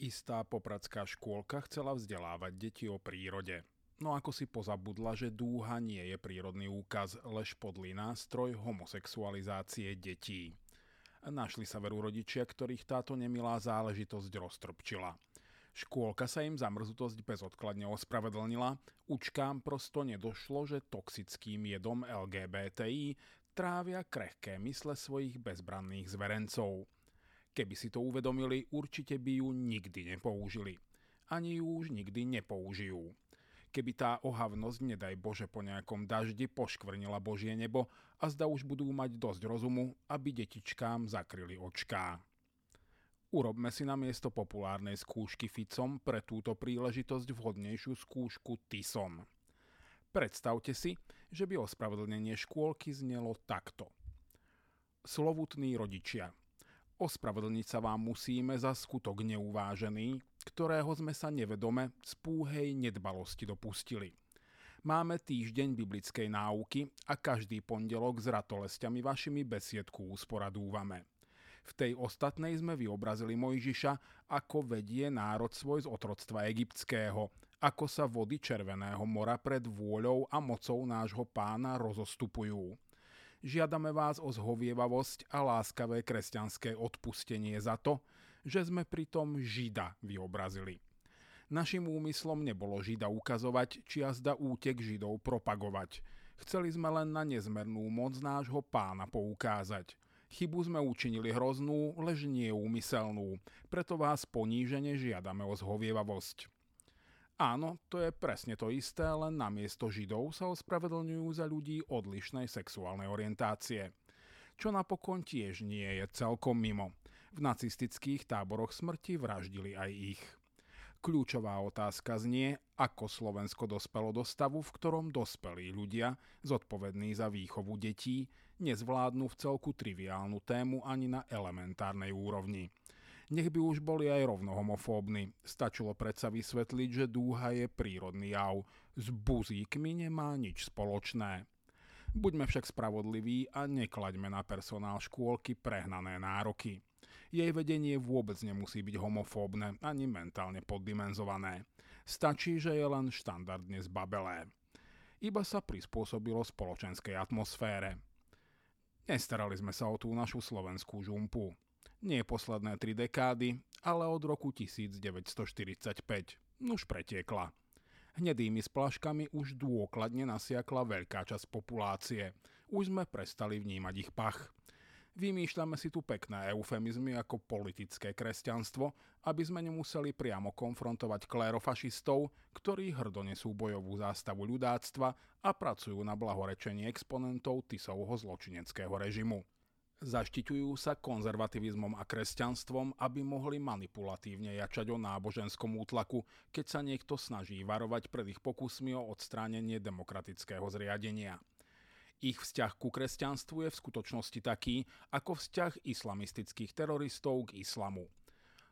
Istá popradská škôlka chcela vzdelávať deti o prírode. No ako si pozabudla, že dúha nie je prírodný úkaz, lež podlý nástroj homosexualizácie detí. Našli sa veru rodičia, ktorých táto nemilá záležitosť roztrpčila. Škôlka sa im za mrzutosť bezodkladne ospravedlnila, učkám prosto nedošlo, že toxickým jedom LGBTI trávia krehké mysle svojich bezbranných zverencov. Keby si to uvedomili, určite by ju nikdy nepoužili. Ani ju už nikdy nepoužijú. Keby tá ohavnosť, nedaj Bože, po nejakom daždi poškvrnila Božie nebo a zda už budú mať dosť rozumu, aby detičkám zakryli očká. Urobme si na miesto populárnej skúšky Ficom pre túto príležitosť vhodnejšiu skúšku TISom. Predstavte si, že by ospravedlnenie škôlky znelo takto. Slovutní rodičia – Ospravedlniť sa vám musíme za skutok neuvážený, ktorého sme sa nevedome z púhej nedbalosti dopustili. Máme týždeň biblickej náuky a každý pondelok s ratolestiami vašimi besiedku usporadúvame. V tej ostatnej sme vyobrazili Mojžiša, ako vedie národ svoj z otroctva egyptského, ako sa vody Červeného mora pred vôľou a mocou nášho pána rozostupujú žiadame vás o zhovievavosť a láskavé kresťanské odpustenie za to, že sme pritom Žida vyobrazili. Našim úmyslom nebolo Žida ukazovať, či jazda útek Židov propagovať. Chceli sme len na nezmernú moc nášho pána poukázať. Chybu sme učinili hroznú, lež nie úmyselnú, preto vás ponížene žiadame o zhovievavosť. Áno, to je presne to isté, len namiesto Židov sa ospravedlňujú za ľudí odlišnej sexuálnej orientácie. Čo napokon tiež nie je celkom mimo. V nacistických táboroch smrti vraždili aj ich. Kľúčová otázka znie, ako Slovensko dospelo do stavu, v ktorom dospelí ľudia, zodpovední za výchovu detí, nezvládnu v celku triviálnu tému ani na elementárnej úrovni. Nech by už boli aj rovno homofóbni. Stačilo predsa vysvetliť, že dúha je prírodný jav. S buzíkmi nemá nič spoločné. Buďme však spravodliví a neklaďme na personál škôlky prehnané nároky. Jej vedenie vôbec nemusí byť homofóbne ani mentálne poddimenzované. Stačí, že je len štandardne zbabelé. Iba sa prispôsobilo spoločenskej atmosfére. Nestarali sme sa o tú našu slovenskú žumpu. Nie posledné tri dekády, ale od roku 1945. Nuž pretiekla. Hnedými splaškami už dôkladne nasiakla veľká časť populácie. Už sme prestali vnímať ich pach. Vymýšľame si tu pekné eufemizmy ako politické kresťanstvo, aby sme nemuseli priamo konfrontovať klérofašistov, ktorí hrdo nesú bojovú zástavu ľudáctva a pracujú na blahorečení exponentov Tisovho zločineckého režimu. Zaštiťujú sa konzervativizmom a kresťanstvom, aby mohli manipulatívne jačať o náboženskom útlaku, keď sa niekto snaží varovať pred ich pokusmi o odstránenie demokratického zriadenia. Ich vzťah ku kresťanstvu je v skutočnosti taký, ako vzťah islamistických teroristov k islamu.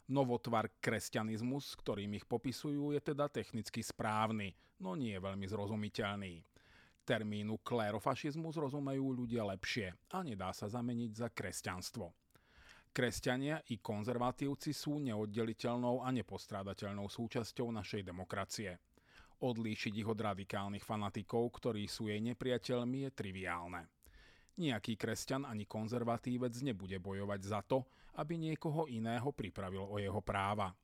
Novotvar kresťanizmus, ktorým ich popisujú, je teda technicky správny, no nie veľmi zrozumiteľný. Termínu klérofašizmus rozumejú ľudia lepšie a nedá sa zameniť za kresťanstvo. Kresťania i konzervatívci sú neoddeliteľnou a nepostrádateľnou súčasťou našej demokracie. Odlíšiť ich od radikálnych fanatikov, ktorí sú jej nepriateľmi, je triviálne. Nijaký kresťan ani konzervatívec nebude bojovať za to, aby niekoho iného pripravil o jeho práva.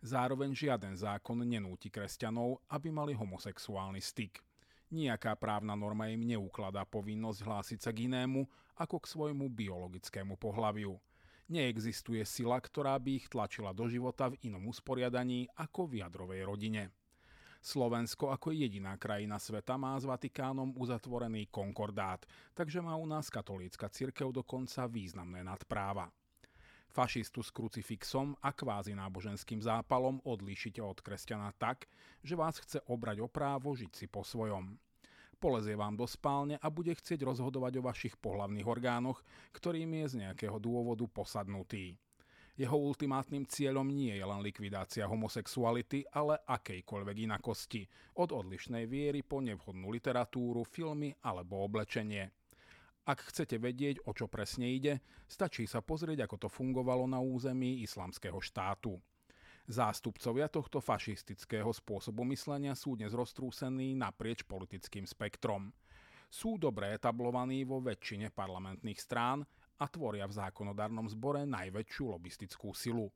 Zároveň žiaden zákon nenúti kresťanov, aby mali homosexuálny styk. Nijaká právna norma im neukladá povinnosť hlásiť sa k inému ako k svojmu biologickému pohľaviu. Neexistuje sila, ktorá by ich tlačila do života v inom usporiadaní ako v jadrovej rodine. Slovensko ako jediná krajina sveta má s Vatikánom uzatvorený konkordát, takže má u nás katolícka cirkev dokonca významné nadpráva. Fašistu s krucifixom a kvázi náboženským zápalom odlíšite od kresťana tak, že vás chce obrať o právo žiť si po svojom. Polezie vám do spálne a bude chcieť rozhodovať o vašich pohlavných orgánoch, ktorým je z nejakého dôvodu posadnutý. Jeho ultimátnym cieľom nie je len likvidácia homosexuality, ale akejkoľvek inakosti, od odlišnej viery po nevhodnú literatúru, filmy alebo oblečenie. Ak chcete vedieť, o čo presne ide, stačí sa pozrieť, ako to fungovalo na území islamského štátu. Zástupcovia tohto fašistického spôsobu myslenia sú dnes roztrúsení naprieč politickým spektrom. Sú dobre etablovaní vo väčšine parlamentných strán a tvoria v zákonodárnom zbore najväčšiu lobistickú silu.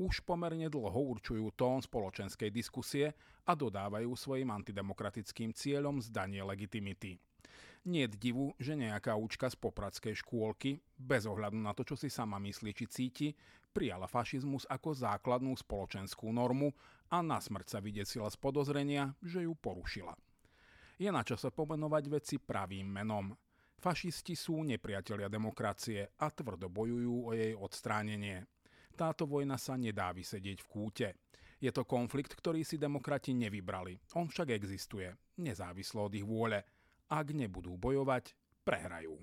Už pomerne dlho určujú tón spoločenskej diskusie a dodávajú svojim antidemokratickým cieľom zdanie legitimity. Nie divu, že nejaká účka z popradskej škôlky, bez ohľadu na to, čo si sama myslí či cíti, prijala fašizmus ako základnú spoločenskú normu a na smrť sa vydesila z podozrenia, že ju porušila. Je na čase pomenovať veci pravým menom. Fašisti sú nepriatelia demokracie a tvrdo bojujú o jej odstránenie. Táto vojna sa nedá vysedieť v kúte. Je to konflikt, ktorý si demokrati nevybrali. On však existuje, nezávislo od ich vôle. Ak nebudú bojovať, prehrajú.